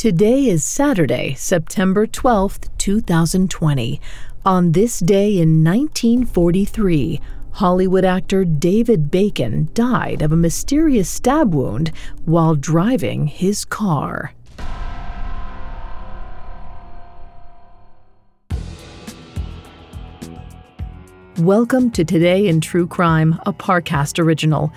Today is Saturday, September 12th, 2020. On this day in 1943, Hollywood actor David Bacon died of a mysterious stab wound while driving his car. Welcome to Today in True Crime, a Parcast original.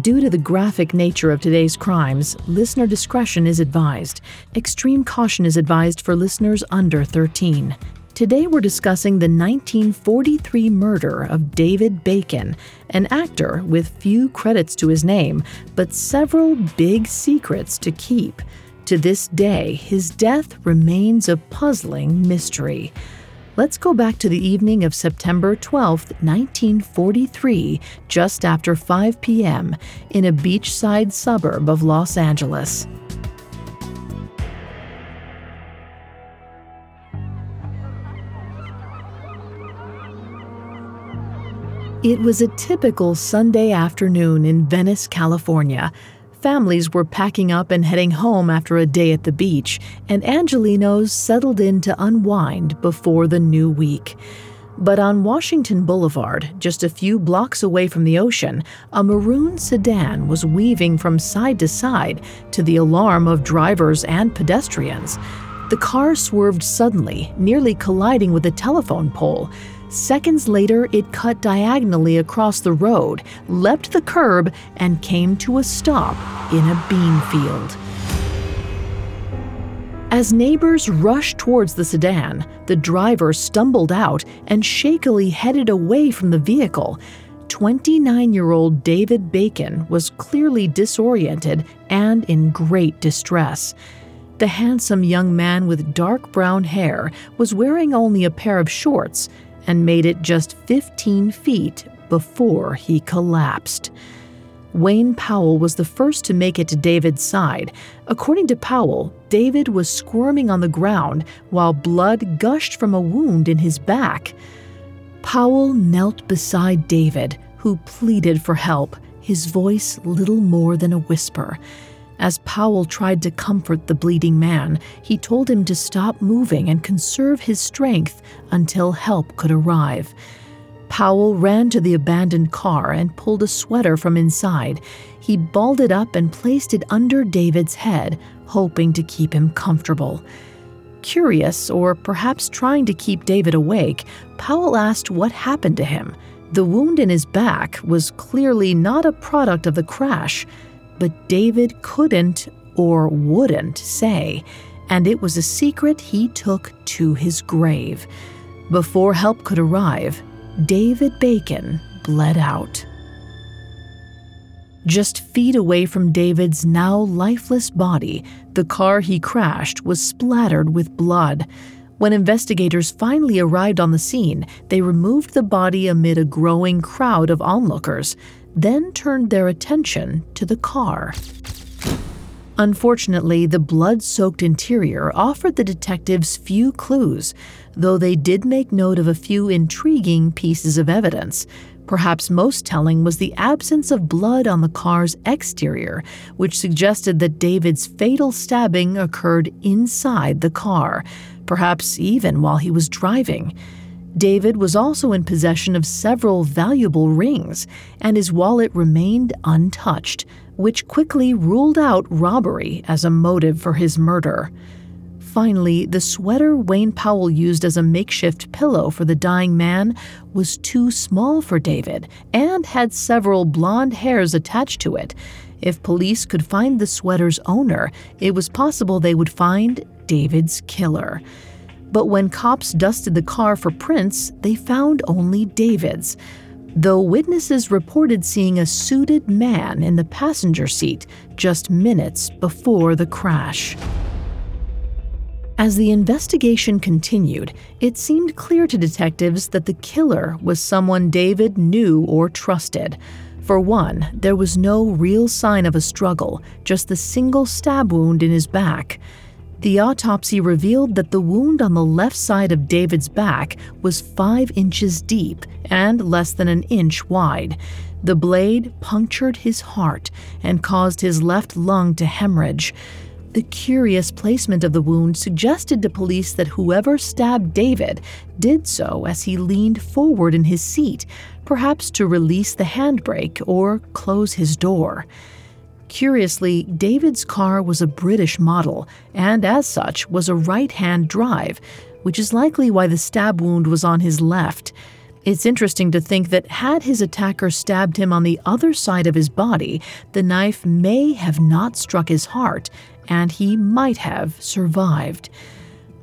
Due to the graphic nature of today's crimes, listener discretion is advised. Extreme caution is advised for listeners under 13. Today we're discussing the 1943 murder of David Bacon, an actor with few credits to his name, but several big secrets to keep. To this day, his death remains a puzzling mystery. Let's go back to the evening of September 12, 1943, just after 5 p.m., in a beachside suburb of Los Angeles. It was a typical Sunday afternoon in Venice, California. Families were packing up and heading home after a day at the beach, and Angelenos settled in to unwind before the new week. But on Washington Boulevard, just a few blocks away from the ocean, a maroon sedan was weaving from side to side to the alarm of drivers and pedestrians. The car swerved suddenly, nearly colliding with a telephone pole. Seconds later, it cut diagonally across the road, leapt the curb, and came to a stop in a bean field. As neighbors rushed towards the sedan, the driver stumbled out and shakily headed away from the vehicle. 29 year old David Bacon was clearly disoriented and in great distress. The handsome young man with dark brown hair was wearing only a pair of shorts and made it just 15 feet before he collapsed. Wayne Powell was the first to make it to David's side. According to Powell, David was squirming on the ground while blood gushed from a wound in his back. Powell knelt beside David, who pleaded for help, his voice little more than a whisper. As Powell tried to comfort the bleeding man, he told him to stop moving and conserve his strength until help could arrive. Powell ran to the abandoned car and pulled a sweater from inside. He balled it up and placed it under David's head, hoping to keep him comfortable. Curious, or perhaps trying to keep David awake, Powell asked what happened to him. The wound in his back was clearly not a product of the crash, but David couldn't or wouldn't say, and it was a secret he took to his grave. Before help could arrive, David Bacon bled out. Just feet away from David's now lifeless body, the car he crashed was splattered with blood. When investigators finally arrived on the scene, they removed the body amid a growing crowd of onlookers, then turned their attention to the car. Unfortunately, the blood soaked interior offered the detectives few clues, though they did make note of a few intriguing pieces of evidence. Perhaps most telling was the absence of blood on the car's exterior, which suggested that David's fatal stabbing occurred inside the car, perhaps even while he was driving. David was also in possession of several valuable rings, and his wallet remained untouched, which quickly ruled out robbery as a motive for his murder. Finally, the sweater Wayne Powell used as a makeshift pillow for the dying man was too small for David and had several blonde hairs attached to it. If police could find the sweater's owner, it was possible they would find David's killer. But when cops dusted the car for prints, they found only David's. though witnesses reported seeing a suited man in the passenger seat just minutes before the crash. As the investigation continued, it seemed clear to detectives that the killer was someone David knew or trusted. For one, there was no real sign of a struggle, just the single stab wound in his back. The autopsy revealed that the wound on the left side of David's back was five inches deep and less than an inch wide. The blade punctured his heart and caused his left lung to hemorrhage. The curious placement of the wound suggested to police that whoever stabbed David did so as he leaned forward in his seat, perhaps to release the handbrake or close his door. Curiously, David's car was a British model, and as such was a right hand drive, which is likely why the stab wound was on his left. It's interesting to think that had his attacker stabbed him on the other side of his body, the knife may have not struck his heart, and he might have survived.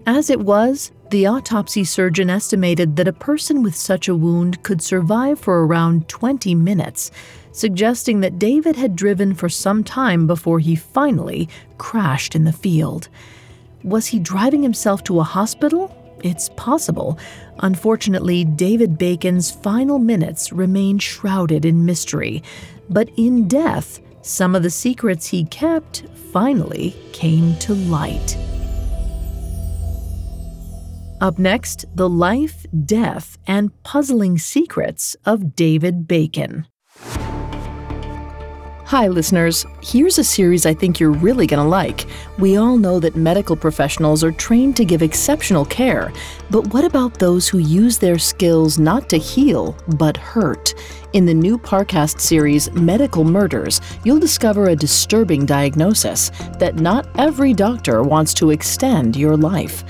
As it was, the autopsy surgeon estimated that a person with such a wound could survive for around 20 minutes, suggesting that David had driven for some time before he finally crashed in the field. Was he driving himself to a hospital? It's possible. Unfortunately, David Bacon's final minutes remain shrouded in mystery. But in death, some of the secrets he kept finally came to light. Up next, the life, death, and puzzling secrets of David Bacon. Hi, listeners. Here's a series I think you're really going to like. We all know that medical professionals are trained to give exceptional care, but what about those who use their skills not to heal, but hurt? In the new Parcast series, Medical Murders, you'll discover a disturbing diagnosis that not every doctor wants to extend your life.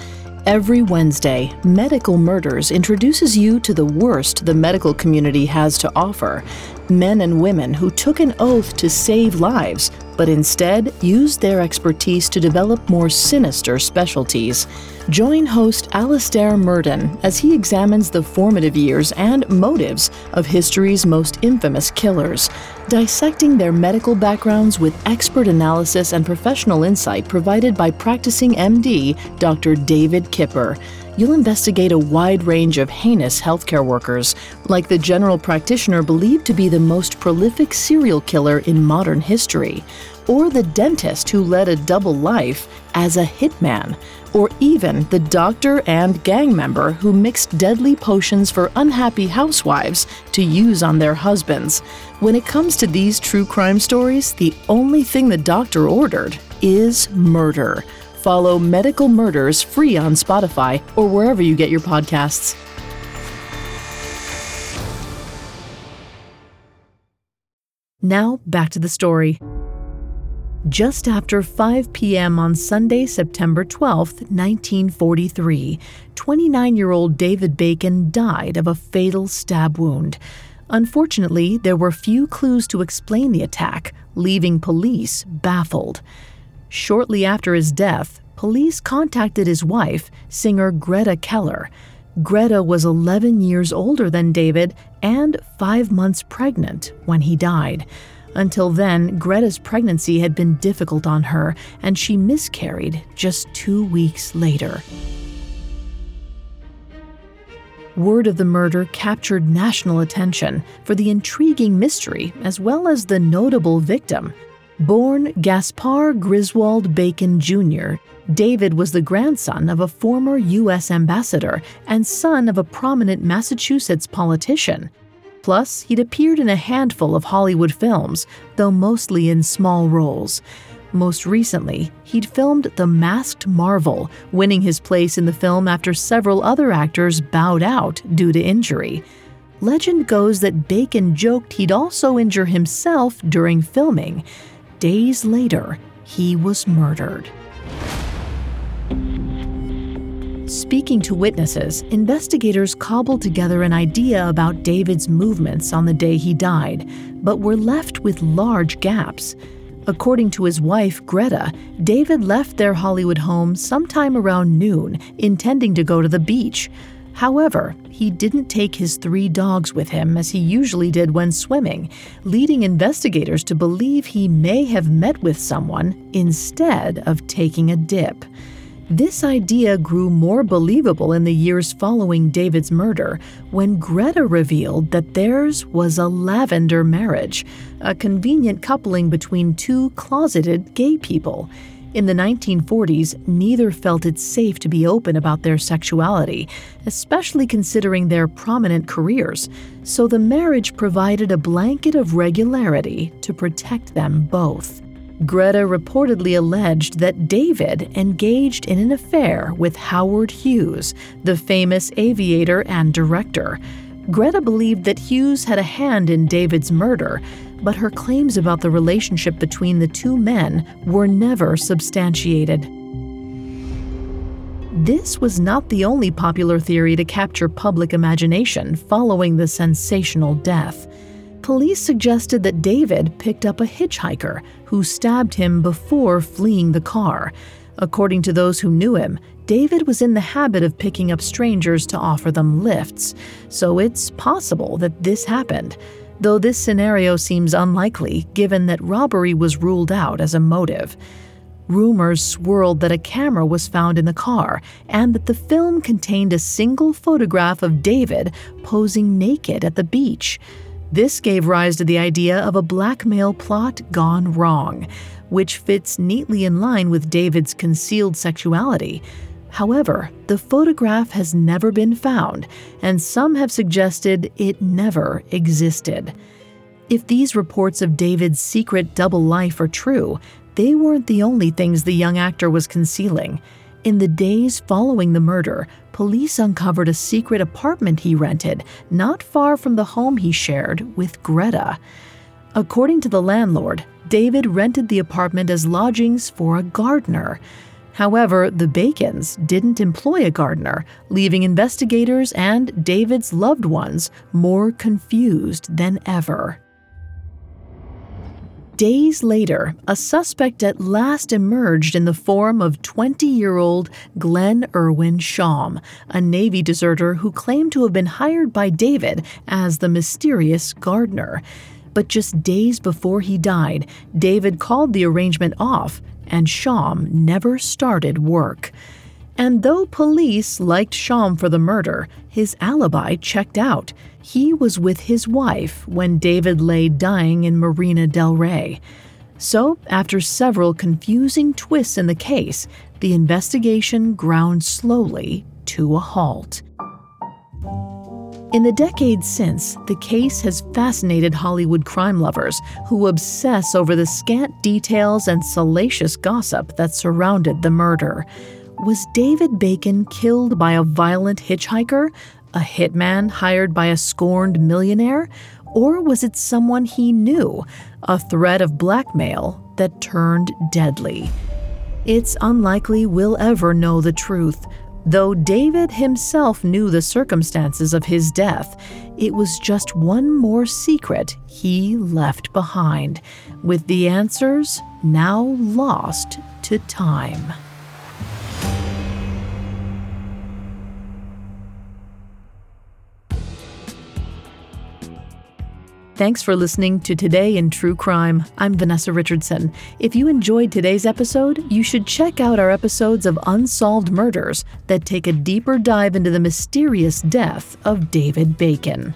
Every Wednesday, Medical Murders introduces you to the worst the medical community has to offer men and women who took an oath to save lives, but instead used their expertise to develop more sinister specialties. Join host Alastair Murden as he examines the formative years and motives of history's most infamous killers, dissecting their medical backgrounds with expert analysis and professional insight provided by practicing MD Dr. David Kipper you'll investigate a wide range of heinous healthcare workers, like the general practitioner believed to be the most prolific serial killer in modern history, or the dentist who led a double life as a hitman, or even the doctor and gang member who mixed deadly potions for unhappy housewives to use on their husbands. When it comes to these true crime stories, the only thing the doctor ordered is murder. Follow Medical Murders free on Spotify or wherever you get your podcasts. Now, back to the story. Just after 5 p.m. on Sunday, September 12, 1943, 29 year old David Bacon died of a fatal stab wound. Unfortunately, there were few clues to explain the attack, leaving police baffled. Shortly after his death, police contacted his wife, singer Greta Keller. Greta was 11 years older than David and five months pregnant when he died. Until then, Greta's pregnancy had been difficult on her, and she miscarried just two weeks later. Word of the murder captured national attention for the intriguing mystery as well as the notable victim, Born Gaspar Griswold Bacon Jr., David was the grandson of a former U.S. ambassador and son of a prominent Massachusetts politician. Plus, he'd appeared in a handful of Hollywood films, though mostly in small roles. Most recently, he'd filmed The Masked Marvel, winning his place in the film after several other actors bowed out due to injury. Legend goes that Bacon joked he'd also injure himself during filming days later, he was murdered. Speaking to witnesses, investigators cobbled together an idea about David's movements on the day he died, but were left with large gaps. According to his wife, Greta, David left their Hollywood home sometime around noon, intending to go to the beach. However, he didn't take his three dogs with him as he usually did when swimming, leading investigators to believe he may have met with someone instead of taking a dip. This idea grew more believable in the years following David's murder when Greta revealed that theirs was a lavender marriage, a convenient coupling between two closeted gay people. In the 1940s, neither felt it safe to be open about their sexuality, especially considering their prominent careers, so the marriage provided a blanket of regularity to protect them both. Greta reportedly alleged that David engaged in an affair with Howard Hughes, the famous aviator and director. Greta believed that Hughes had a hand in David's murder, but her claims about the relationship between the two men were never substantiated. This was not the only popular theory to capture public imagination following the sensational death police suggested that David picked up a hitchhiker who stabbed him before fleeing the car. According to those who knew him, David was in the habit of picking up strangers to offer them lifts, so it's possible that this happened, though this scenario seems unlikely given that robbery was ruled out as a motive. Rumors swirled that a camera was found in the car and that the film contained a single photograph of David posing naked at the beach. This gave rise to the idea of a blackmail plot gone wrong, which fits neatly in line with David's concealed sexuality. However, the photograph has never been found, and some have suggested it never existed. If these reports of David's secret double life are true, they weren't the only things the young actor was concealing. In the days following the murder, police uncovered a secret apartment he rented not far from the home he shared with Greta. According to the landlord, David rented the apartment as lodgings for a gardener. However, the Bacons didn't employ a gardener, leaving investigators and David's loved ones more confused than ever. Days later, a suspect at last emerged in the form of 20 year old Glenn Irwin Shawm, a Navy deserter who claimed to have been hired by David as the mysterious gardener. But just days before he died, David called the arrangement off, and Shawm never started work. And though police liked Shawm for the murder, his alibi checked out. He was with his wife when David lay dying in Marina del Rey. So, after several confusing twists in the case, the investigation ground slowly to a halt. In the decades since, the case has fascinated Hollywood crime lovers who obsess over the scant details and salacious gossip that surrounded the murder. Was David Bacon killed by a violent hitchhiker, a hitman hired by a scorned millionaire? Or was it someone he knew, a threat of blackmail that turned deadly? It's unlikely we'll ever know the truth. Though David himself knew the circumstances of his death, it was just one more secret he left behind, with the answers now lost to time. Thanks for listening to Today in True Crime. I'm Vanessa Richardson. If you enjoyed today's episode, you should check out our episodes of Unsolved Murders that take a deeper dive into the mysterious death of David Bacon.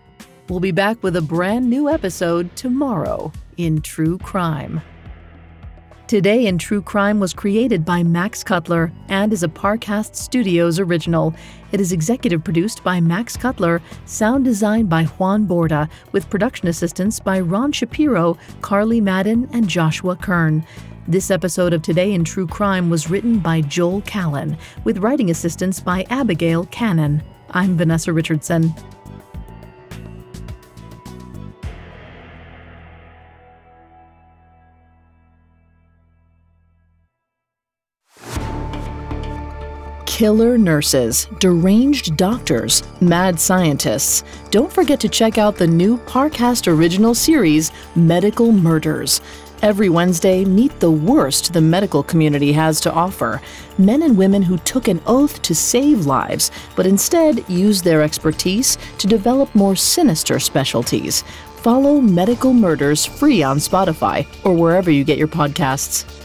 We'll be back with a brand new episode tomorrow in True Crime. Today in True Crime was created by Max Cutler and is a Parcast Studios original. It is executive produced by Max Cutler, sound designed by Juan Borda, with production assistance by Ron Shapiro, Carly Madden, and Joshua Kern. This episode of Today in True Crime was written by Joel Callan, with writing assistance by Abigail Cannon. I'm Vanessa Richardson. Killer nurses, deranged doctors, mad scientists. Don't forget to check out the new Parcast original series, Medical Murders. Every Wednesday, meet the worst the medical community has to offer men and women who took an oath to save lives, but instead used their expertise to develop more sinister specialties. Follow Medical Murders free on Spotify or wherever you get your podcasts.